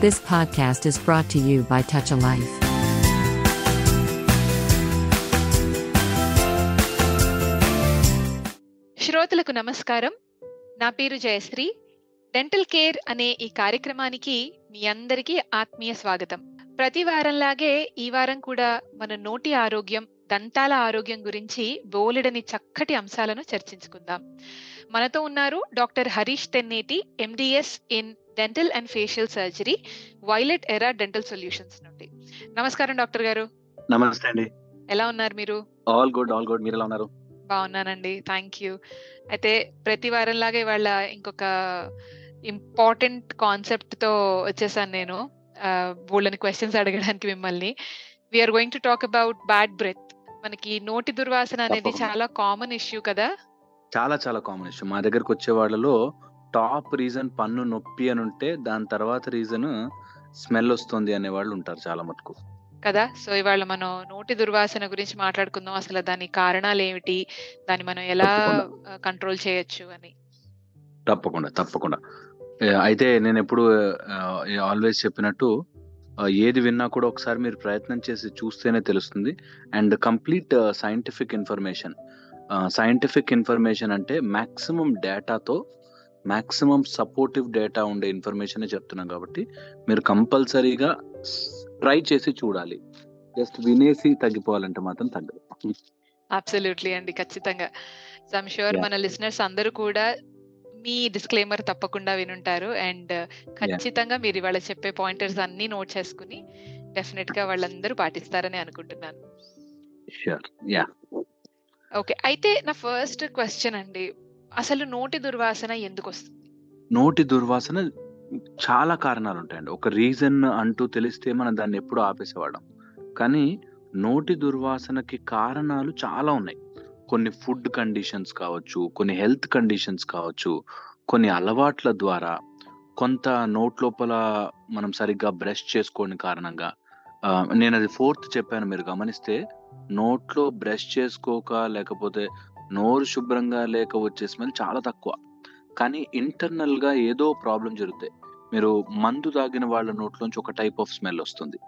This podcast is brought to you by Touch a Life. శ్రోతలకు నమస్కారం. నా పేరు జయశ్రీ. డెంటల్ కేర్ అనే ఈ కార్యక్రమానికి మీ అందరికీ ఆత్మీయ స్వాగతం. ప్రతి వారంలాగే ఈ వారం కూడా మన నోటి ఆరోగ్యం దంతాల ఆరోగ్యం గురించి బోలెడని చక్కటి అంశాలను చర్చించుకుందాం. మనతో ఉన్నారు doctor Harish Tenneti MDS in dental and facial surgery violet era dental solutions నుండి. నమస్కారం డాక్టర్ గారు. నమస్తే అండి. ఎలా ఉన్నారు మీరు? All good all good. మీరు ఎలా ఉన్నారు? బాగున్నానండి. Thank you. అయితే ప్రతి వారంలాగా ఇవాళ ఇంకొక ఇంపార్టెంట్ కాన్సెప్ట్తో వచ్చేసాను నేను. బోల్డని క్వశ్చన్స్ అడగడానికి మిమ్మల్ని. We're going to talk about bad breath మనకి నోటి దుర్వాసన అనేది. చాలా కామన్ ఇష్యూ కదా? చాలా చాలా కామన్ ఇష్యూ మా దగ్గరకు వచ్చే వాళ్ళలో టాప్ రీజన్ పన్ను నొప్పి అని ఉంటే దాని తర్వాత రీజన్ స్మెల్ వస్తుంది అనే వాళ్ళు ఉంటారు చాలా మటుకు. కదా? సో ఇవాళ మనం నోటి దుర్వాసన గురించి మాట్లాడుకుందాం. అసలు దాని కారణాలు ఏమిటి? దాన్ని మనం ఎలా. కంట్రోల్ చేయొచ్చు అని. తప్పకుండా తప్పకుండా. అయితే నేను ఎప్పుడు ఆల్వేస్ చెప్పినట్టు ఏది విన్నా కూడా ఒకసారి మీరు ప్రయత్నం చేసి చూస్తేనే తెలుస్తుంది. And complete scientific information. Scientific information అంటే మాక్సిమం డేటాతో మాక్సిమం సపోర్టివ్ డేటా ఉండే ఇన్ఫర్మేషన్ చెప్తున్నాం కాబట్టి మీరు కంపల్సరీగా ట్రై చేసి చూడాలి. జస్ట్ వినేసి తగ్గిపోవాలంటే మాత్రం తగ్గదు. అబ్సల్యూట్లీ అండి ఖచ్చితంగా. So I'm sure. మన లిసనర్స్ అందరూ కూడా మీ డిస్క్లైమర్ తప్పకుండా వినుంటారు. అండ్ ఖచ్చితంగా మీరు ఇవాళ చెప్పే పాయింటర్స్ అన్ని నోట్ చేసుకుని డెఫినెట్గా వాళ్ళందరూ పాటిస్తారని అనుకుంటున్నాను. ఓకే అయితే నా ఫస్ట్ క్వశ్చన్ అండి. అసలు నోటి దుర్వాసన ఎందుకు వస్తుంది నోటి దుర్వాసన చాలా కారణాలు ఉంటాయండి ఒక రీజన్ అంటూ తెలిస్తే మనం దాన్ని ఎప్పుడూ ఆపేసేవాళ్ళం. కానీ నోటి దుర్వాసనకి కారణాలు చాలా ఉన్నాయి. కొన్ని ఫుడ్ కండిషన్స్ కావచ్చు కొన్ని హెల్త్ కండిషన్స్ కావచ్చు కొన్ని అలవాట్ల ద్వారా కొంత నోట్ లోపల మనం సరిగ్గా బ్రష్ చేసుకోని కారణంగా నేను అది ఫోర్త్ చెప్పాను మీరు గమనిస్తే నోట్లో బ్రష్ చేసుకోక లేకపోతే నోరు శుభ్రంగా లేక వచ్చే స్మెల్ చాలా తక్కువ. కానీ ఇంటర్నల్గా ఏదో ప్రాబ్లం జరుగుతాయి మీరు మందు తాగిన వాళ్ళ నోట్లోంచి ఒక టైప్ ఆఫ్ స్మెల్ వస్తుంది.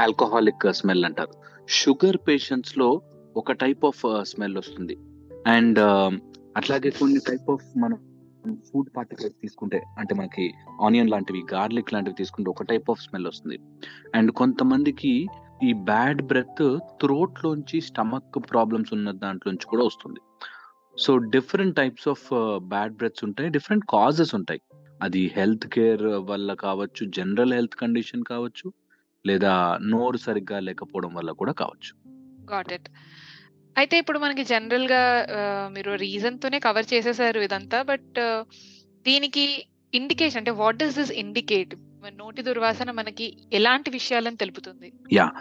ఆల్కహాలిక్ స్మెల్ అంటారు. షుగర్ పేషెంట్స్లో ఒక టైప్ ఆఫ్ స్మెల్ వస్తుంది. అండ్ అట్లాగే కొన్ని టైప్ ఆఫ్ మనం ఫుడ్ పార్టికల్స్ తీసుకుంటే అంటే మనకి ఆనియన్ లాంటివి గార్లిక్ లాంటివి తీసుకుంటే ఒక టైప్ ఆఫ్ స్మెల్ వస్తుంది. అండ్ కొంతమందికి ఈ బ్యాడ్ బ్రెత్ థ్రోట్ లోంచి స్టమక్ ప్రాబ్లమ్స్ ఉన్న దాంట్లోంచి కూడా వస్తుంది. So different types of bad breaths ఉంటాయి. డిఫరెంట్ కాజెస్ ఉంటాయి. అది హెల్త్ కేర్ వల్ల కావచ్చు జనరల్ హెల్త్ కండిషన్ కావచ్చు లేదా నోరు సరిగ్గా లేకపోవడం వల్ల కూడా కావచ్చు. Got it. అయితే ఇప్పుడు మనకి జనరల్గా మీరు రీజన్ తోనే కవర్ చేసేసారు ఇదంతా బట్ దీనికి ఇండికేషన్ అంటే వాట్ ఇస్ దిస్ ఇండికేట్? నోటి దుర్వాసన మనకి ఎలాంటి విషయాలను తెలుపుతుంది? యా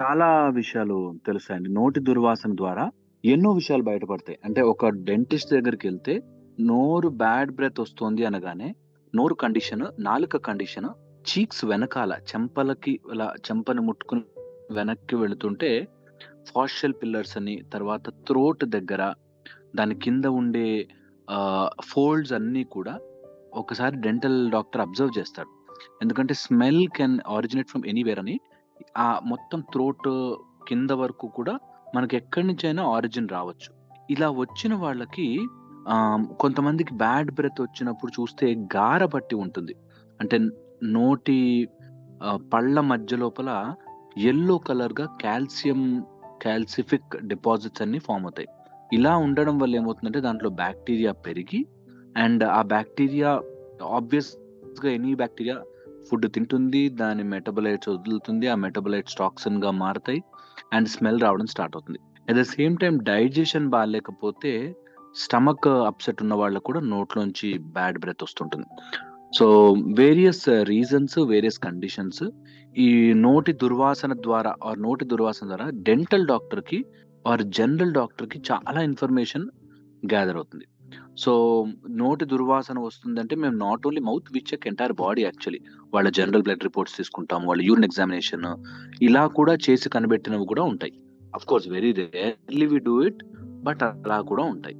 చాలా విషయాలు తెలుస్తాయండి. నోటి దుర్వాసన ద్వారా ఎన్నో విషయాలు బయటపడతాయి. అంటే ఒక డెంటిస్ట్ దగ్గరికి వెళ్తే నోరు బ్యాడ్ బ్రెత్ వస్తుంది అనగానే నోరు కండిషన్ నాలుక కండిషన్ చీక్స్ వెనకాల చెంపలకి ఇలా చెంపని ముట్టుకుని వెనక్కి వెళుతుంటే ఫాషియల్ పిల్లర్స్ అని తర్వాత త్రోట్ దగ్గర దాని కింద ఉండే ఫోల్డ్స్ అన్నీ కూడా ఒకసారి డెంటల్ డాక్టర్ అబ్జర్వ్ చేస్తాడు. ఎందుకంటే smell can originate from anywhere అని. ఆ మొత్తం త్రోట్ కింద వరకు కూడా మనకి ఎక్కడి నుంచి అయినా ఆరిజిన్ రావచ్చు. ఇలా వచ్చిన వాళ్ళకి కొంతమందికి బ్యాడ్ బ్రెత్ వచ్చినప్పుడు చూస్తే గార పట్టి ఉంటుంది. అంటే నోటి పళ్ళ మధ్య లోపల ఎల్లో కలర్గా కాల్షియం కాల్సిఫిక్ డిపాజిట్స్ అన్ని ఫామ్ అవుతాయి. ఇలా ఉండడం వల్ల ఏమవుతుందంటే దాంట్లో బ్యాక్టీరియా పెరిగి అండ్ ఆ బ్యాక్టీరియా ఆబ్వియస్గా ఎనీ బ్యాక్టీరియా ఫుడ్ తింటుంది దాని మెటబలైట్స్ వదులుతుంది ఆ మెటబలైట్స్ టాక్సిన్గా మారుతాయి అండ్ స్మెల్ రావడం స్టార్ట్ అవుతుంది. At the same time digestion బాగాలేకపోతే స్టమక్ అప్సెట్ ఉన్న వాళ్ళకు కూడా నోట్లోంచి బ్యాడ్ బ్రెత్ వస్తుంటుంది. So various reasons various conditions ఈ నోటి దుర్వాసన ద్వారా ఆర్ నోటి దుర్వాసన ద్వారా డెంటల్ డాక్టర్కి ఆర్ జనరల్ డాక్టర్కి చాలా ఇన్ఫర్మేషన్ గ్యాదర్ అవుతుంది. సో నోటి దుర్వాసన వస్తుందంటే మేము not only mouth we check entire body actually వాళ్ళ జనరల్ బ్లడ్ రిపోర్ట్స్ తీసుకుంటాం వాళ్ళ యూరిన్ ఎగ్జామినేషన్ ఇలా కూడా చేసి కనిపెట్టినవి కూడా ఉంటాయి. Of course very rarely we do it but అలా కూడా ఉంటాయి.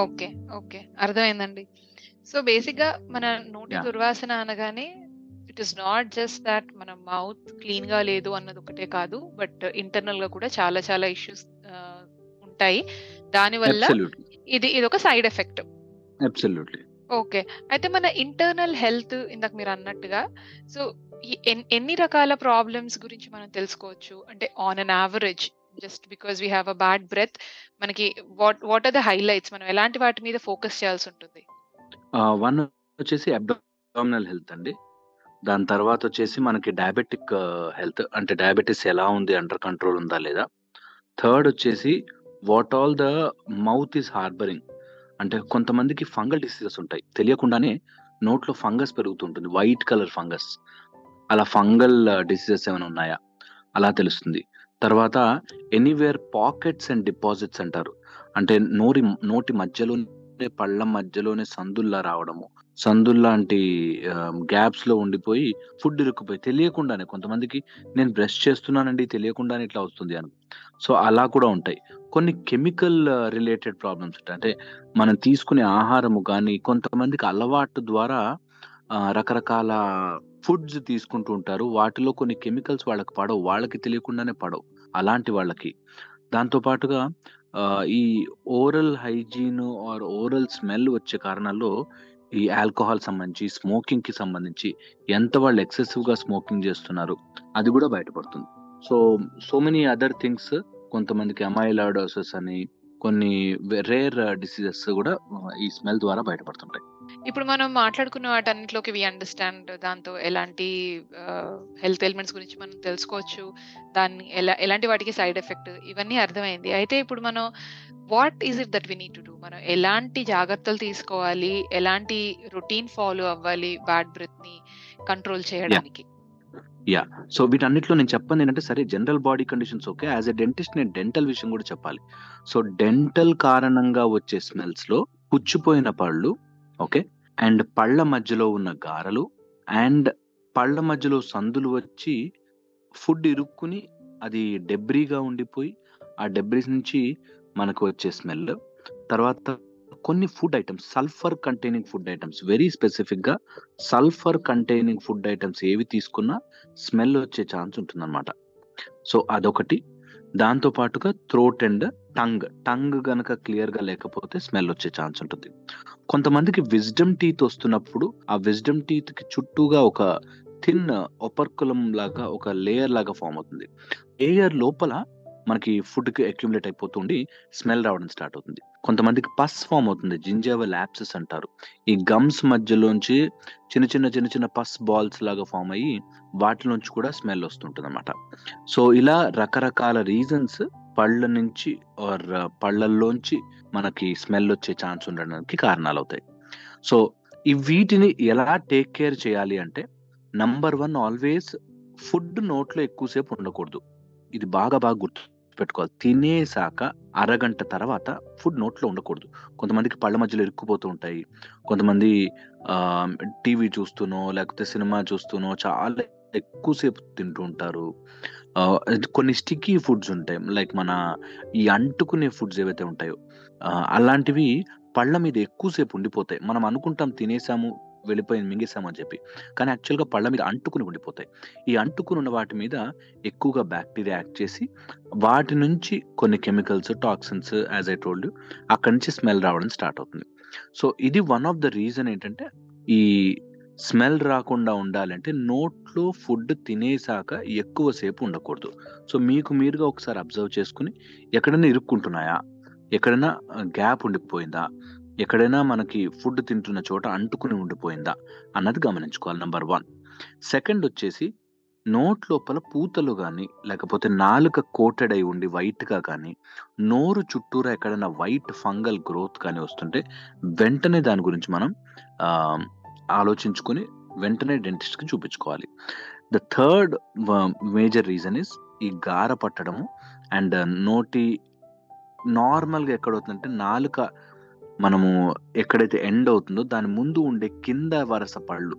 Okay okay. అర్థమైందండి. సో బేసిక్గా మన నోటి. దుర్వాసన అనగానే it is not just that మన మౌత్ క్లీన్గా లేదు అన్నది ఒకటే కాదు బట్ ఇంటర్నల్గా కూడా చాలా చాలా ఇష్యూస్ ఉంటాయి. దానివల్ల ఇది ఇది ఒక సైడ్ ఎఫెక్ట్. Absolutely okay. అయితే మన ఇంటర్నల్ హెల్త్ ఇందాక మీరు అన్నట్టుగా సో ఎన్ని రకాల ప్రాబ్లమ్స్ గురించి మనం తెలుసుకోవచ్చు? అంటే on an average just because we have a bad breath మనకి what what are the highlights మనం ఎలాంటి వాటి మీద ఫోకస్ చేయాల్సి ఉంటుంది? వన్ వచ్చేసి అబ్డామినల్ హెల్త్ అండి. దాని తర్వాత వచ్చేసి మనకి డయాబెటిక్ హెల్త్ అంటే డయాబెటీస్ ఎలా ఉంది అండర్ కంట్రోల్ ఉందా లేదా? థర్డ్ వచ్చేసి what all the mouth is harbouring? అంటే కొంతమందికి ఫంగల్ డిసీజెస్ ఉంటాయి. తెలియకుండానే నోట్లో ఫంగస్ పెరుగుతుంటుంది. White colour fungus. అలా ఫంగల్ డిసీజెస్ ఏమైనా ఉన్నాయా? అలా తెలుస్తుంది. తర్వాత ఎనీవేర్ పాకెట్స్ అండ్ డిపాజిట్స్ అంటారు. అంటే నోరి నోటి మధ్యలోనే పళ్ళ మధ్యలోనే సందుల్లా రావడము. సందుల్లాంటి గ్యాప్స్లో ఉండిపోయి ఫుడ్ ఇరుక్కుపోయి తెలియకుండానే కొంతమందికి నేను బ్రష్ చేస్తున్నానండి తెలియకుండానే ఇట్లా వస్తుంది అని. సో అలా కూడా ఉంటాయి. కొన్ని కెమికల్ రిలేటెడ్ ప్రాబ్లమ్స్ ఉంటాయి. అంటే మనం తీసుకునే ఆహారము కానీ కొంతమందికి అలవాటు ద్వారా రకరకాల ఫుడ్స్ తీసుకుంటూ ఉంటారు. వాటిలో కొన్ని కెమికల్స్ వాళ్ళకి పడవు. వాళ్ళకి తెలియకుండానే పడవు. అలాంటి వాళ్ళకి. దాంతో పాటుగా ఈ oral hygiene or oral smell వచ్చే కారణాల్లో ఈ ఆల్కహాల్ సంబంధించి స్మోకింగ్కి సంబంధించి ఎంత వాళ్ళు ఎక్సెసివ్గా స్మోకింగ్ చేస్తున్నారు అది కూడా బయటపడుతుంది. So so many other things కొంతమందికి అమైలాడోసెస్ అని కొన్ని రేర్ డిసీజెస్ కూడా ఈ స్మెల్ ద్వారా బయటపడుతుంటాయి. ఇప్పుడు మనం మాట్లాడుకున్న వాటన్నిటిలోకి వి అండర్స్టాండ్ దాంతో ఎలాంటి హెల్త్ ఎలిమెంట్స్ గురించి మనం తెలుసుకోవచ్చు దాన్ని ఎలా ఎలాంటి వాటికి సైడ్ ఎఫెక్ట్ ఇవన్నీ అర్థమైంది. అయితే ఇప్పుడు మనం what is it that we need to do? మనం ఎలాంటి జాగ్రత్తలు తీసుకోవాలి? ఎలాంటి రొటీన్ ఫాలో అవ్వాలి బ్యాడ్ బ్రెత్ని కంట్రోల్ చేయడానికి? యా సో వీటన్నిటిలో నేను చెప్పాను ఏంటంటే సరే general body conditions okay as a dentist నేను డెంటల్ విషయం కూడా చెప్పాలి. సో డెంటల్ కారణంగా వచ్చే స్మెల్స్లో పుచ్చిపోయిన పళ్ళు ఓకే అండ్ పళ్ళ మధ్యలో ఉన్న గారలు అండ్ పళ్ళ మధ్యలో సందులు వచ్చి ఫుడ్ ఇరుక్కుని అది డెబ్రీగా ఉండిపోయి ఆ డెబ్రీస్ నుంచి మనకు వచ్చే స్మెల్ తర్వాత కొన్ని food items sulphur containing food items very స్పెసిఫిక్గా సల్ఫర్ కంటైనింగ్ ఫుడ్ ఐటమ్స్ ఏవి తీసుకున్నా స్మెల్ వచ్చే ఛాన్స్ ఉంటుందన్నమాట. సో అదొకటి. దాంతో పాటుగా థ్రోట్ అండ్ టంగ్. టంగ్ గనక క్లియర్గా లేకపోతే స్మెల్ వచ్చే ఛాన్స్ ఉంటుంది. కొంతమందికి విజ్డమ్ టీత్ వస్తున్నప్పుడు ఆ విజ్డమ్ టీత్కి చుట్టూగా ఒక థిన్ ఒపర్కులం లాగా ఒక లేయర్ లాగా ఫామ్ అవుతుంది. లేయర్ లోపల మనకి ఫుడ్కి అక్యుములేట్ అయిపోతుండి స్మెల్ రావడం స్టార్ట్ అవుతుంది. కొంతమందికి పస్ ఫామ్ అవుతుంది. జింజావల్ యాప్సెస్ అంటారు. ఈ గమ్స్ మధ్యలోంచి చిన్న చిన్న చిన్న చిన్న పస్ బాల్స్ లాగా ఫామ్ అయ్యి వాటిలోంచి కూడా స్మెల్ వస్తుంటుంది అనమాట సో ఇలా రకరకాల రీజన్స్ పళ్ళ నుంచి ఆర్ పళ్ళల్లోంచి మనకి స్మెల్ వచ్చే ఛాన్స్ ఉండడానికి కారణాలు అవుతాయి సో ఈ వీటిని ఎలా టేక్ కేర్ చేయాలి అంటే నంబర్ వన్ ఆల్వేస్ ఫుడ్ నోట్లో ఎక్కువసేపు ఉండకూడదు. ఇది బాగా బాగా గుర్తు పెట్టుకోవాలి తినేసాక అరగంట తర్వాత ఫుడ్ నోట్లో ఉండకూడదు. కొంతమందికి పళ్ళ మధ్యలో ఇరుక్కుపోతూ ఉంటాయి. కొంతమంది టీవీ చూస్తూనో లేకపోతే సినిమా చూస్తూనో చాలా ఎక్కువసేపు తింటూ ఉంటారు. కొన్ని స్టిక్కీ ఫుడ్స్ ఉంటాయి. లైక్ మన ఈ అంటుకునే ఫుడ్స్ ఏవైతే ఉంటాయో అలాంటివి పళ్ళ మీద ఎక్కువసేపు ఉండిపోతాయి. మనం అనుకుంటాం తినేసాము వెళ్ళిపోయింది మింగేసామని అని చెప్పి. కానీ యాక్చువల్గా పళ్ళ మీద అంటుకుని ఉండిపోతాయి. ఈ అంటుకుని ఉన్న వాటి మీద ఎక్కువగా బ్యాక్టీరియా యాక్ట్ చేసి వాటి నుంచి కొన్ని chemicals toxins as I told అక్కడి నుంచి స్మెల్ రావడం స్టార్ట్ అవుతుంది. సో ఇది వన్ ఆఫ్ ద రీజన్ ఏంటంటే ఈ స్మెల్ రాకుండా ఉండాలంటే నోట్లో ఫుడ్ తినేసాక ఎక్కువసేపు ఉండకూడదు. సో మీకు మీరుగా ఒకసారి అబ్జర్వ్ చేసుకుని ఎక్కడైనా ఇరుక్కుంటున్నాయా? ఎక్కడైనా గ్యాప్ ఉండిపోయిందా? ఎక్కడైనా మనకి ఫుడ్ తింటున్న చోట అంటుకుని ఉండిపోయిందా అన్నది గమనించుకోవాలి నెంబర్ వన్ సెకండ్ వచ్చేసి నోట్ లోపల పూతలు కానీ లేకపోతే నాలుక కోటెడ్ అయి ఉండి వైట్గా కానీ నోరు చుట్టూరా ఎక్కడైనా వైట్ ఫంగల్ గ్రోత్ కానీ వస్తుంటే వెంటనే దాని గురించి మనం ఆలోచించుకొని వెంటనే డెంటిస్ట్కి చూపించుకోవాలి. The third major reason is ఈ గార పట్టడము అండ్ uh, నోటి నార్మల్గా ఎక్కడవుతుందంటే ఎక్కడ అవుతుందంటే నాలుక మనము ఎక్కడైతే ఎండ్ అవుతుందో దాని ముందు ఉండే కింద వరస పళ్ళు.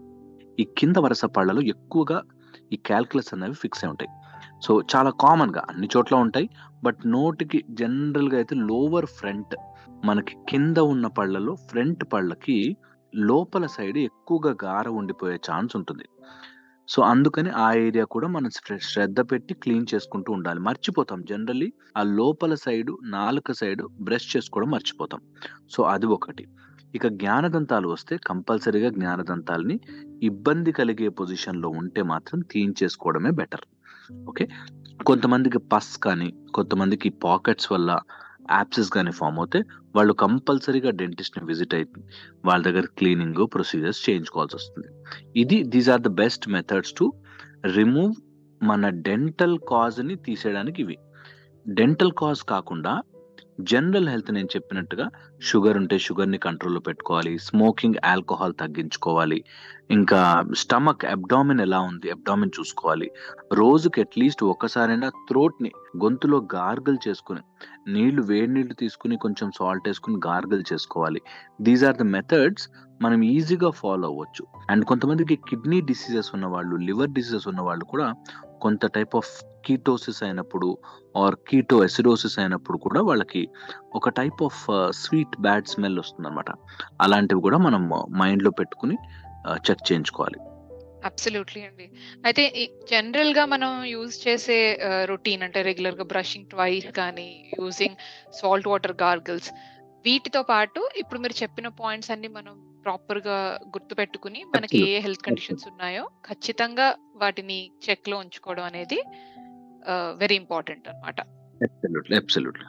ఈ కింద వరస పళ్ళలో ఎక్కువగా ఈ క్యాల్కులస్ అనేవి ఫిక్స్ అయి ఉంటాయి. సో చాలా కామన్గా అన్ని చోట్ల ఉంటాయి. బట్ నోటికి జనరల్గా అయితే లోవర్ ఫ్రంట్ మనకి కింద ఉన్న పళ్ళలో ఫ్రంట్ పళ్ళకి లోపల సైడ్ ఎక్కువగా గార ఉండిపోయే ఛాన్స్ ఉంటుంది. సో అందుకని ఆ ఏరియా కూడా మనం శ్రద్ధ పెట్టి క్లీన్ చేసుకుంటూ ఉండాలి. మర్చిపోతాం జనరల్లీ ఆ లోపల సైడు, నాలుక సైడు బ్రష్ చేసుకోవడం మర్చిపోతాం. సో అది ఒకటి. ఇక జ్ఞానదంతాలు వస్తే కంపల్సరీగా జ్ఞానదంతాల్ని ఇబ్బంది కలిగే పొజిషన్‌లో ఉంటే మాత్రం తీయించేసుకోవడమే బెటర్. ఓకే. కొంతమందికి పస్ కానీ, కొంతమందికి పాకెట్స్ వల్ల యాప్సెస్ కానీ ఫామ్ అవుతే వాళ్ళు కంపల్సరీగా డెంటిస్ట్‌ని విజిట్ అయి వాళ్ళ దగ్గర క్లీనింగ్ ప్రొసీజర్స్ చేయించుకోవాల్సి వస్తుంది ఇది these are the best methods to remove మన డెంటల్ కాజ్‌ని తీసేయడానికి ఇవి. డెంటల్ కాజ్ కాకుండా జనరల్ హెల్త్ నేను చెప్పినట్టుగా షుగర్ ఉంటే షుగర్‌ని కంట్రోల్‌లో పెట్టుకోవాలి. స్మోకింగ్, ఆల్కహాల్ తగ్గించుకోవాలి. ఇంకా స్టమక్ అబ్డామిన్ ఎలా ఉంది? అబ్డామిన్ చూసుకోవాలి. రోజుకి అట్‌లీస్ట్ ఒక్కసారైనా త్రోట్ని గొంతులో గార్గిల్ చేసుకుని నీళ్ళు వేడి నీళ్ళు తీసుకొని కొంచెం సాల్ట్ వేసుకుని గార్గిల్ చేసుకోవాలి. దీస్ ఆర్ ద మెథడ్స్ మనం ఈజీగా ఫాలో అవ్వచ్చు. అండ్ కొంతమందికి కిడ్నీ డిసీజెస్ ఉన్న వాళ్ళు లివర్ డిసీజెస్ ఉన్న వాళ్ళు కూడా కొంత టైప్ ఆఫ్ కీటోసిస్ అయినప్పుడు ఆర్ కీటో అసిడోసిస్ అయినప్పుడు కూడా వాళ్ళకి ఒక type of sweet bad smell వస్తుందన్నమాట. అలాంటివి కూడా మనం మైండ్‌లో పెట్టుకొని ఆహ్, చెక్ చేయించుకోవాలి. అబ్సల్యూట్‌లీ అండి. అయితే ఈ జనరల్‌గా మనం యూజ్ చేసే రొటీన్ అంటే రెగ్యులర్‌గా బ్రషింగ్ ట్వైస్ కానీ, యూజింగ్ సాల్ట్ వాటర్ గార్గిల్స్ వీటితో పాటు ఇప్పుడు మీరు చెప్పిన పాయింట్స్ అన్నీ మనం ప్రాపర్‌గా గుర్తుపెట్టుకొని మనకి ఏ అబ్సల్యూట్. ఏ హెల్త్ కండిషన్స్ ఉన్నాయో ఖచ్చితంగా వాటిని చెక్‌లో ఉంచుకోవడం అనేది వెరీ ఇంపార్టెంట్. అబ్సల్యూట్‌లీ.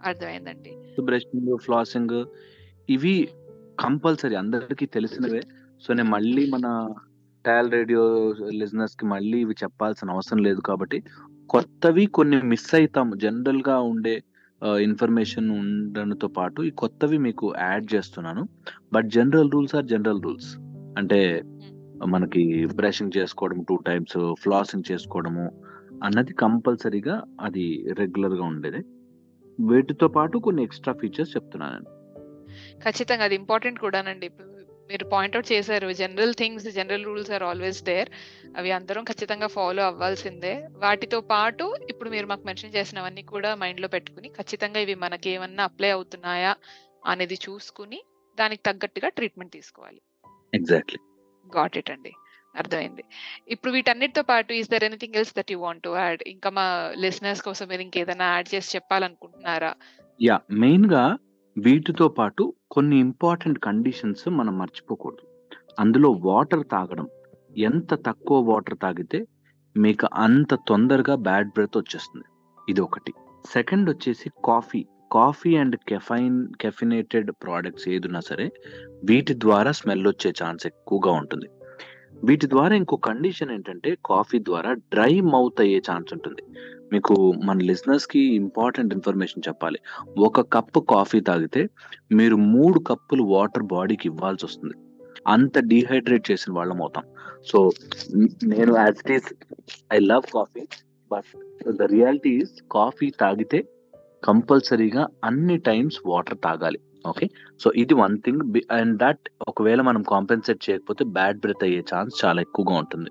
అర్థమైందండి. బ్రషింగ్, ఫ్లాసింగ్ ఇవి. కంపల్సరీ అందరికీ తెలిసినవే. సో నేను మళ్ళీ మన టాల్ రేడియో లిజనర్స్‌కి మళ్ళీ ఇవి చెప్పాల్సిన అవసరం లేదు కాబట్టి కొత్తవి కొన్ని మిస్ అయితాము. జనరల్‌గా ఉండే ఆహ్, ఇన్ఫర్మేషన్ ఉండడంతో పాటు ఈ కొత్తవి మీకు యాడ్ చేస్తున్నాను. But general rules are general rules. అంటే హ్మ్. మనకి బ్రషింగ్ చేసుకోవడం 2 టైమ్స్, ఫ్లాసింగ్ చేసుకోవడము అన్నది కంపల్సరీగా అది రెగ్యులర్‌గా ఉండేదే. వీటితో పాటు కొన్ని ఎక్స్‌ట్రా ఫీచర్స్ చెప్తున్నానండి. ఖచ్చితంగా అది ఇంపార్టెంట్ కూడానండి. మీరు పాయింట్ ఔట్ చేశారు. General things, general rules are always there. అవి అందరం ఖచ్చితంగా ఫాలో అవ్వాల్సిందే. వాటితో పాటు ఇప్పుడు మీరు మాకు మెన్షన్ చేసినవన్నీ కూడా మైండ్‌లో పెట్టుకొని ఖచ్చితంగా ఇవి మనకేమన్నా అప్లై అవుతున్నాయా అనేది చూసుకొని దానికి తగ్గట్టుగా ట్రీట్మెంట్ తీసుకోవాలి. ఎగ్జాక్ట్‌లీ. గాట్ ఇట్ అండి. అర్థమైంది. ఇప్పుడు వీటన్నిటితో పాటు is there anything else that you want to add? ఇంకా మా లిసనర్స్ కోసం మీరు ఇంకేదైనా యాడ్ చేసి చెప్పాలనుకుంటున్నారా? యాహ్! మెయిన్‌గా వీటితో పాటు కొన్ని ఇంపార్టెంట్ కండిషన్స్ మనం మర్చిపోకూడదు. అందులో వాటర్ తాగడం. ఎంత తక్కువ వాటర్ తాగితే మీకు అంత తొందరగా బ్యాడ్ బ్రెత్ వచ్చేస్తుంది. ఇది ఒకటి సెకండ్ వచ్చేసి coffee. Coffee and caffeine caffeinated products ఏదున్నా సరే వీటి ద్వారా స్మెల్ వచ్చే ఛాన్స్ ఎక్కువగా ఉంటుంది. వీటి ద్వారా ఇంకో కండిషన్ ఏంటంటే కాఫీ ద్వారా డ్రై మౌత్ అయ్యే ఛాన్స్ ఉంటుంది. మీకు మన లిజనర్స్‌కి ఇంపార్టెంట్ ఇన్ఫర్మేషన్ చెప్పాలి. ఒక కప్పు కాఫీ తాగితే మీరు మూడు కప్పులు వాటర్ బాడీకి ఇవ్వాల్సి వస్తుంది అంత డీహైడ్రేట్ చేసిన వాళ్ళం అవుతాం. సో నేను as it is I love coffee. But the reality is coffee తాగితే కంపల్సరీగా అన్ని టైమ్స్ వాటర్ తాగాలి. ఓకే. సో ఇది one thing B and that ఒకవేళ మనం కాంపెన్సేట్ చేయకపోతే బ్యాడ్ బ్రెత్ అయ్యే ఛాన్స్ చాలా ఎక్కువగా ఉంటుంది.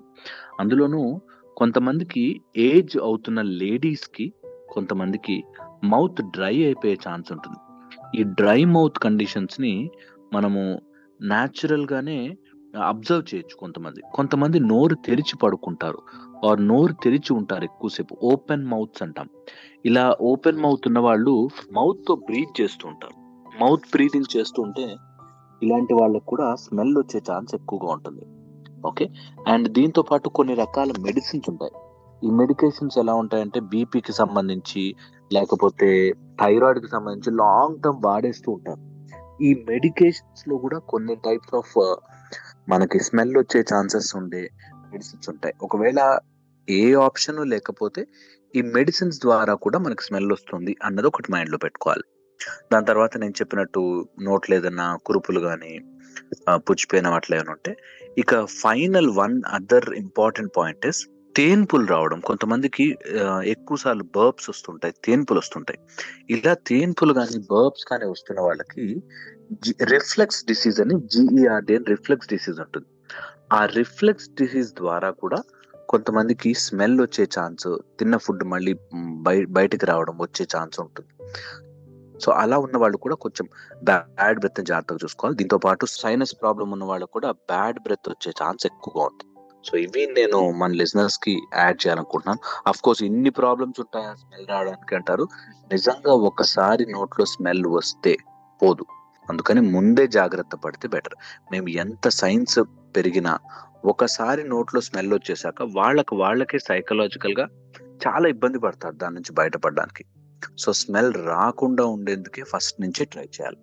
అందులోనూ కొంతమందికి ఏజ్ అవుతున్న లేడీస్‌కి కొంతమందికి మౌత్ డ్రై అయిపోయే ఛాన్స్ ఉంటుంది. ఈ డ్రై మౌత్ కండిషన్స్‌ని మనము న్యాచురల్‌గానే అబ్జర్వ్ చేయొచ్చు కొంతమంది. కొంతమంది నోరు తెరిచి పడుకుంటారు. ఆర్ నోరు తెరిచి ఉంటారు ఎక్కువసేపు ఓపెన్ మౌత్స్ అంటాం. ఇలా ఓపెన్ మౌత్ ఉన్నవాళ్ళు మౌత్‌తో బ్రీత్ చేస్తూ ఉంటారు. మౌత్ బ్రీతింగ్ చేస్తుంటే ఇలాంటి వాళ్ళకి కూడా స్మెల్ వచ్చే ఛాన్స్ ఎక్కువగా ఉంటుంది. ఓకే. అండ్ దీంతో పాటు కొన్ని రకాల మెడిసిన్స్ ఉంటాయి. ఈ మెడికేషన్స్ ఎలా ఉంటాయంటే బీపీకి సంబంధించి లేకపోతే థైరాయిడ్‌కి సంబంధించి లాంగ్ టర్మ్ వాడేస్తూ ఉంటారు. ఈ మెడికేషన్స్‌లో కూడా కొన్ని టైప్స్ ఆఫ్ మనకి స్మెల్ వచ్చే ఛాన్సెస్ ఉండే మెడిసిన్స్ ఉంటాయి. ఒకవేళ ఏ ఆప్షన్ లేకపోతే ఈ మెడిసిన్స్ ద్వారా కూడా మనకి స్మెల్ వస్తుంది అన్నది ఒకటి మైండ్‌లో పెట్టుకోవాలి. దాని తర్వాత నేను చెప్పినట్టు నోట్లు ఏదైనా కురుపులు కానీ పుచ్చిపోయిన అట్లా ఏమైనా ఉంటే ఇక final one other important point is తేన్పులు రావడం. కొంతమందికి ఎక్కువ సార్లు బర్బ్స్ వస్తుంటాయి. తేన్పులు వస్తుంటాయి. ఇలా తేన్పులు కానీ బర్బ్స్ కానీ వస్తున్న వాళ్ళకి రిఫ్లెక్స్ డిసీజ్ అని జిఈఆర్డి అని రిఫ్లెక్స్ డిసీజ్ ఉంటుంది. ఆ రిఫ్లెక్స్ డిసీజ్ ద్వారా కూడా కొంతమందికి స్మెల్ వచ్చే ఛాన్స్, తిన్న ఫుడ్ మళ్ళీ బయ బయటికి రావడం వచ్చే ఛాన్స్ ఉంటుంది. సో అలా ఉన్న వాళ్ళు కూడా కొంచెం బ్యాడ్ బ్రెత్‌ని జాగ్రత్తగా చూసుకోవాలి. దీంతో పాటు సైనస్ ప్రాబ్లం ఉన్న వాళ్ళు కూడా బ్యాడ్ బ్రెత్ వచ్చే ఛాన్స్ ఎక్కువగా ఉంటుంది. సో ఇవి నేను మన లిజనర్స్కి యాడ్ చేయాలనుకుంటున్నాను. అఫ్ కోర్స్ ఇన్ని ప్రాబ్లమ్స్ ఉంటాయా స్మెల్ రావడానికి అంటారు. నిజంగా ఒకసారి నోట్లో స్మెల్ వస్తే పోదు. అందుకని ముందే జాగ్రత్త పడితే బెటర్. మేము ఎంత సైన్స్ పెరిగినా ఒకసారి నోట్లో స్మెల్ వచ్చేసాక వాళ్ళకి వాళ్ళకే సైకలాజికల్గా చాలా ఇబ్బంది పడతారు దాని నుంచి బయటపడడానికి. సో స్మెల్ రాకుండా ఉండేందుకే ఫస్ట్ నుంచి ట్రై చేయాలి.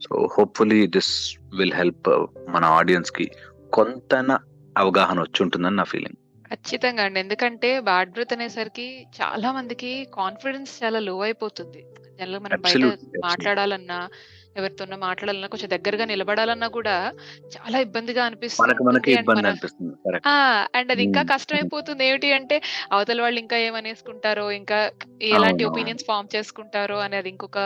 So hopefully this will help మన ఆడియన్స్కి కొంతన అవగాహన వచ్చి ఉంటుందని నా ఫీలింగ్. ఖచ్చితంగా అండి. ఎందుకంటే బ్యాడ్ బ్రెత్ అనేసరికి చాలా మందికి కాన్ఫిడెన్స్ చాలా లో అయిపోతుంది. జనరల్ మనం బయట. మాట్లాడాలన్నా ఎవరితోనో మాట్లాడాలన్నా కొంచెం దగ్గరగా నిలబడాలన్నా కూడా చాలా ఇబ్బందిగా అనిపిస్తుంది అండ్ అది ఇంకా. కష్టమైపోతుంది. ఏమిటి అంటే అవతల వాళ్ళు ఇంకా ఏమనేసుకుంటారో ఇంకా ఎలాంటి ఒపీనియన్స్ ఫామ్ చేసుకుంటారో అనేది ఇంకొక.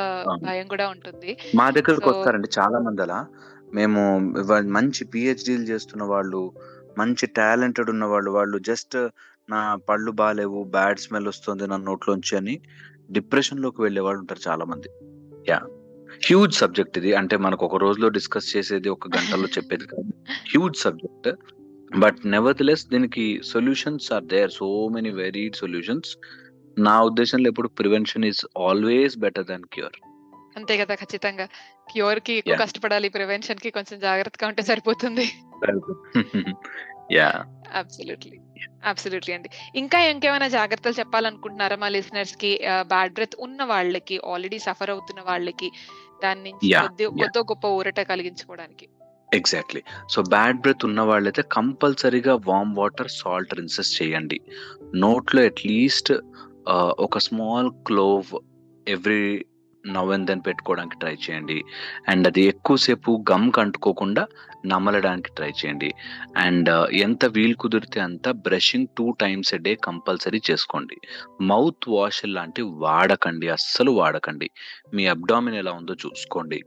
భయం కూడా ఉంటుంది. మా దగ్గరకు వస్తారండి చాలా మంది అలా. మేము మంచి పిహెచ్డీలు చేస్తున్న వాళ్ళు మంచి టాలెంటెడ్ ఉన్న వాళ్ళు వాళ్ళు జస్ట్ నా పళ్ళు బాగాలేవు బ్యాడ్ స్మెల్ వస్తుంది నా నోట్లోంచి అని డిప్రెషన్లోకి వెళ్ళే వాళ్ళు ఉంటారు చాలా మంది. యా. హ్యూజ్ సబ్జెక్ట్ ఇది. అంటే మనకు ఒక రోజులో డిస్కస్ చేసేది ఒక గంటలో చెప్పేది కాదు. Huge subject but never less దీనికి solutions are there so many varied solutions నా ఉద్దేశంలో ఎప్పుడు prevention is always better than cure అంతే కదా ఖచ్చితంగా. క్యూర్కి. కష్టపడాలి ప్రివెన్షన్కి కొంచెం జాగ్రత్తగా ఉంటే సరిపోతుంది. యా అబ్సల్యూట్లీ అబ్సల్యూట్లీ అండి. ఇంకా ఇంకేమైనా జాగ్రత్తలు చెప్పాలనుకుంటున్నారా మా లిసనర్స్కి? బ్యాడ్ బ్రెత్ ఉన్న వాళ్ళకి ఆల్రెడీ సఫర్ అవుతున్న వాళ్ళకి దాని నుంచి కొద్ది. కొద్ది గొప్ప ఊరట కలిగించుకోవడానికి. ఎగ్జాక్ట్లీ సో బ్యాడ్ బ్రెత్ ఉన్న వాళ్ళైతే కంపల్సరీగా వామ్ వాటర్ సాల్ట్ రిన్సెస్ చేయండి. నోట్లో అట్లీస్ట్ ఒక small clove every now and then పెట్టుకోవడానికి ట్రై చేయండి. అండ్ అది ఎక్కువసేపు గమ్ కంటుకోకుండా నమలడానికి ట్రై చేయండి. అండ్ uh, ఎంత వీలు కుదిరితే అంత brushing two times a day compulsory చేసుకోండి. మౌత్ వాష్ లాంటివి వాడకండి. అస్సలు వాడకండి. మీ అబ్డామిన్ ఎలా ఉందో చూసుకోండి.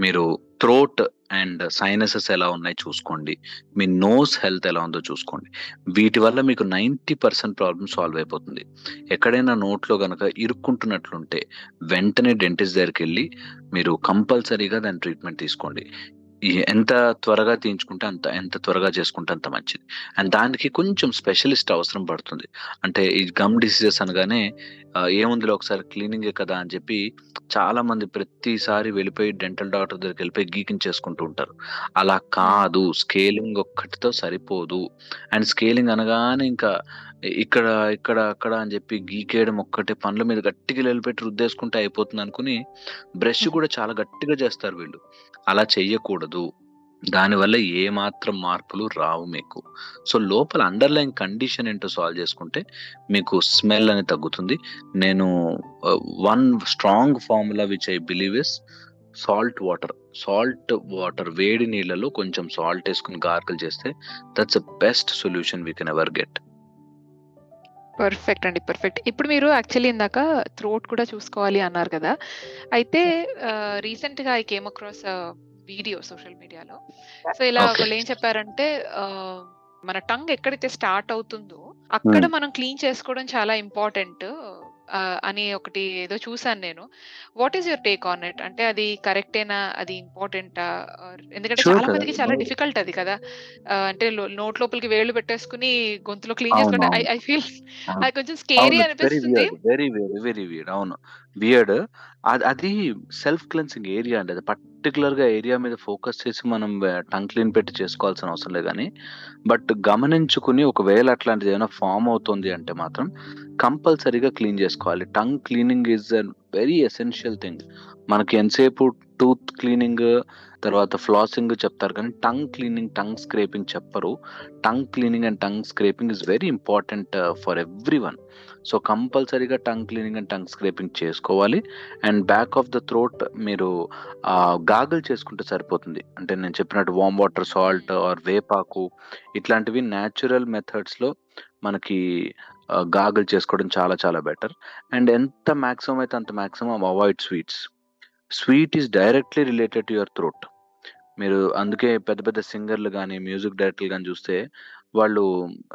మీరు థ్రోట్ అండ్ సైనసెస్ ఎలా ఉన్నాయి చూసుకోండి. మీ నోస్ హెల్త్ ఎలా ఉందో చూసుకోండి. వీటి వల్ల మీకు నైంటీ పర్సెంట్ ప్రాబ్లమ్ సాల్వ్ అయిపోతుంది. ఎక్కడైనా నోట్లో కనుక ఇరుక్కుంటున్నట్లుంటే వెంటనే డెంటిస్ట్ దగ్గరికి వెళ్ళి మీరు కంపల్సరీగా దాని ట్రీట్మెంట్ తీసుకోండి. ఎంత త్వరగా తీయించుకుంటే అంత ఎంత త్వరగా చేసుకుంటే అంత మంచిది. అండ్ దానికి కొంచెం స్పెషలిస్ట్ అవసరం పడుతుంది. అంటే ఈ గమ్ డిసీజెస్ అనగానే ఆ, ఏముందిలో ఒకసారి క్లీనింగే కదా అని చెప్పి చాలా మంది ప్రతిసారి వెళ్ళిపోయి డెంటల్ డాక్టర్ దగ్గరికి వెళ్ళిపోయి గీకింగ్ చేసుకుంటూ ఉంటారు. అలా కాదు. స్కేలింగ్ ఒక్కటితో సరిపోదు. అండ్ స్కేలింగ్ అనగానే ఇంకా ఇక్కడ ఇక్కడ అక్కడ అని చెప్పి గీకేయడం ఒక్కటే పనుల మీద గట్టిగా నిలబెట్టి రుద్దేసుకుంటే అయిపోతుంది అనుకుని బ్రష్ కూడా చాలా గట్టిగా చేస్తారు వీళ్ళు. అలా చెయ్యకూడదు. దానివల్ల ఏ మాత్రం మార్పులు రావు మీకు. సో లోపల అండర్లైన్ కండిషన్ ఏంటో సాల్వ్ చేసుకుంటే మీకు స్మెల్ అనేది తగ్గుతుంది. నేను one strong formula which I believe is salt water salt water వేడి నీళ్ళలో కొంచెం సాల్ట్ వేసుకుని గార్గల్ చేస్తే that's a best solution we can ever get perfect అండి పర్ఫెక్ట్ ఇప్పుడు మీరు యాక్చువల్లీ ఇందాక థ్రోట్ కూడా చూసుకోవాలి అన్నారు కదా. అయితే రీసెంట్గా I came across video social మీడియాలో సో ఇలా. వాళ్ళు ఏం చెప్పారంటే మన టంగ్ ఎక్కడైతే స్టార్ట్ అవుతుందో అక్కడ Hmm. మనం క్లీన్ చేసుకోవడం చాలా ఇంపార్టెంట్ అని ఒకటి ఏదో చూసాను నేను. What is your take on it అంటే అది కరెక్టేనా? అది ఇంపార్టెంటా? ఎందుకంటే చాలా. మందికి చాలా డిఫికల్ట్ అది కదా. అంటే నోట్ లోపలికి వేళ్ళు పెట్టేసుకుని గొంతులో క్లీన్ చేసుకుంటే ఐ ఫీల్. అది కొంచెం స్కేరీ అనిపిస్తుంది. వెరీ వెరీ వెరీ అవును. వియర్డ్ అది అది సెల్ఫ్ క్లెన్సింగ్ ఏరియా అండి. అది పర్టికులర్గా ఏరియా మీద ఫోకస్ చేసి మనం టంగ్ క్లీన్ పెట్టి చేసుకోవాల్సిన అవసరం లేదు కానీ బట్ గమనించుకుని ఒకవేళ అట్లాంటిది ఏమైనా ఫామ్ అవుతుంది అంటే మాత్రం కంపల్సరీగా క్లీన్ చేసుకోవాలి. Tongue cleaning is a very essential thing మనకి ఎంతసేపు టూత్ క్లీనింగ్ తర్వాత ఫ్లాసింగ్ చెప్తారు కానీ టంగ్ క్లీనింగ్ టంగ్ స్క్రేపింగ్ చెప్పరు. Tongue cleaning and tongue scraping is very important for everyone so కంపల్సరీగా tongue cleaning and tongue scraping చేసుకోవాలి. And back of the throat మీరు gargle చేసుకుంటే సరిపోతుంది. అంటే నేను చెప్పినట్టు వామ్ వాటర్ సాల్ట్ ఆర్ వేపాకు ఇట్లాంటివి న్యాచురల్ మెథడ్స్లో మనకి గాగుల్ చేసుకోవడం చాలా చాలా బెటర్. అండ్ ఎంత మ్యాక్సిమం అయితే అంత maximum avoid sweets. Sweet is directly related to your throat మీరు అందుకే పెద్ద పెద్ద సింగర్లు కానీ మ్యూజిక్ డైరెక్టర్లు కానీ చూస్తే వాళ్ళు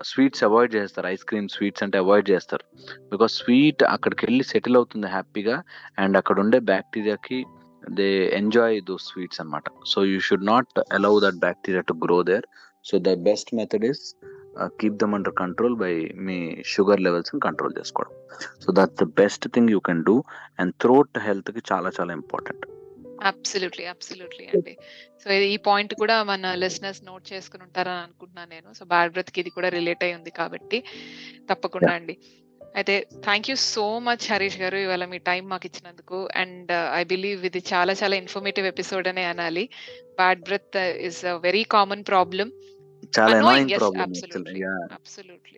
స్వీట్స్ అవాయిడ్ చేస్తారు. ఐస్ క్రీమ్ స్వీట్స్ అంటే అవాయిడ్ చేస్తారు. బికాస్ స్వీట్ అక్కడికి వెళ్ళి సెటిల్ అవుతుంది హ్యాపీగా అండ్ అక్కడ ఉండే బ్యాక్టీరియాకి దే ఎంజాయ్ దో స్వీట్స్ అనమాట so you should not allow that bacteria to grow there. So the best method is keep them under control by me sugar levels control చేసుకోవడం. So that's the best thing you can do and throat హెల్త్కి చాలా చాలా important. Absolutely absolutely అండి. So ఈ point కూడా మన listeners note చేసుకుని ఉంటారని అనుకుంటున్నాను నేను. సో బ్యాడ్ బ్రెత్కి ఇది కూడా రిలేట్ అయి ఉంది కాబట్టి తప్పకుండా అండి. అయితే thank you so much Harish garu ఇవాళ మీ టైం మాకు ఇచ్చినందుకు. అండ్ ఐ బిలీవ్ ఇది చాలా చాలా ఇన్ఫర్మేటివ్ ఎపిసోడ్ అనే అనాలి. Bad breath is a very common problem చాలా అనాయింగ్ ప్రాబ్లమ్. అబ్సల్యూట్లీ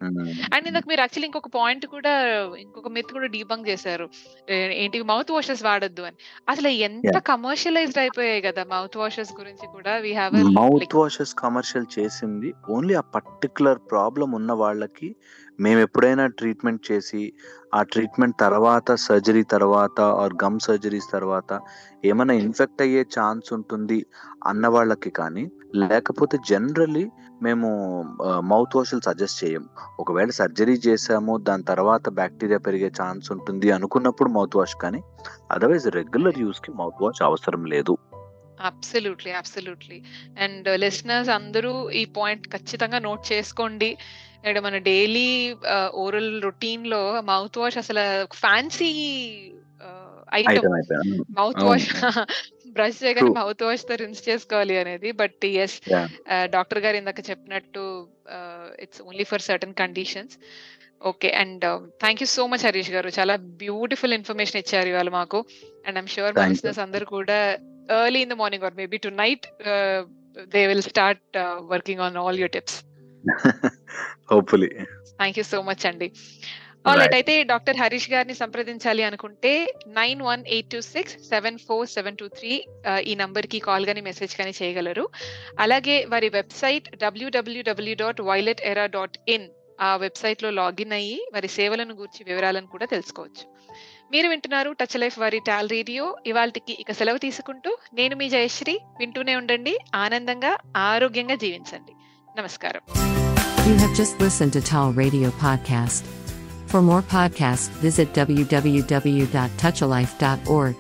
అండ్ ఇందాక మీరు యాక్చువల్లీ ఇంకొక పాయింట్ కూడా ఇంకొక మిత్ కూడా డీబంక్ చేశారు. ఏంటి మౌత్ వాషెస్ వాడొద్దు అని. అసలు ఎంత కమర్షియలైజ్డ్ అయిపోయాయి కదా మౌత్ వాషెస్ గురించి కూడా we have mouth washes commercial చేసింది. ఓన్లీ ఆ పర్టికులర్ ప్రాబ్లం ఉన్న వాళ్ళకి మేము ఎప్పుడైనా ట్రీట్మెంట్ చేసి ఆ ట్రీట్మెంట్ తర్వాత సర్జరీ తర్వాత ఆర్ గమ్ సర్జరీస్ తర్వాత ఏమైనా ఇన్ఫెక్ట్ అయ్యే ఛాన్స్ ఉంటుంది అన్న వాళ్ళకి కానీ లేకపోతే జనరల్లీ మేము మౌత్ వాష్లు సజెస్ట్ చేయం. ఒకవేళ సర్జరీ చేసాము దాని తర్వాత బ్యాక్టీరియా పెరిగే ఛాన్స్ ఉంటుంది అనుకున్నప్పుడు మౌత్ వాష్ కానీ అదర్వైజ్ రెగ్యులర్ యూస్కి మౌత్ వాష్ అవసరం లేదు. అబ్సల్యూట్లీ అబ్సల్యూట్లీ అండ్ లిసనర్స్ అందరూ ఈ పాయింట్ ఖచ్చితంగా నోట్ చేసుకోండి. ఇక్కడ మన డైలీ ఓరల్ రొటీన్లో మౌత్ వాష్ అసలు fancy item. Mouth. Wash brush చేయగానే. మౌత్ వాష్తో రిన్స్ చేసుకోవాలి అనేది. But yes. డాక్టర్ గారు ఇందాక చెప్పినట్టు it's only for certain conditions. Okay. And thank you so much Harish garu. చాలా బ్యూటిఫుల్ ఇన్ఫర్మేషన్ ఇచ్చారు ఇవాళ మాకు. అండ్ ఐమ్ షూర్ మా. లిసనర్స్ అందరూ కూడా early in the morning or maybe tonight they will start working on all your tips hopefully thank you so much అండి Right. అయితే doctor Harish గారిని సంప్రదించాలి అనుకుంటే nine one eight two six seven four seven two three ఈ నంబర్కి call గానీ message కానీ చేయగలరు. అలాగే వారి website W W W dot violet era dot in ఆ వెబ్సైట్లో లాగిన్ అయ్యి వారి సేవలను గురించి వివరాలను కూడా తెలుసుకోవచ్చు మీరు వింటున్నారు టచ్ లైఫ్ వారి టాల్ రేడియో ఇవాళకి ఇక సెలవు తీసుకుంటూ నేను మీ జయశ్రీ వింటూనే ఉండండి ఆనందంగా ఆరోగ్యంగా జీవించండి నమస్కారం You have just listened to Tall Radio Podcast. For more podcasts, visit www.touchalife.org.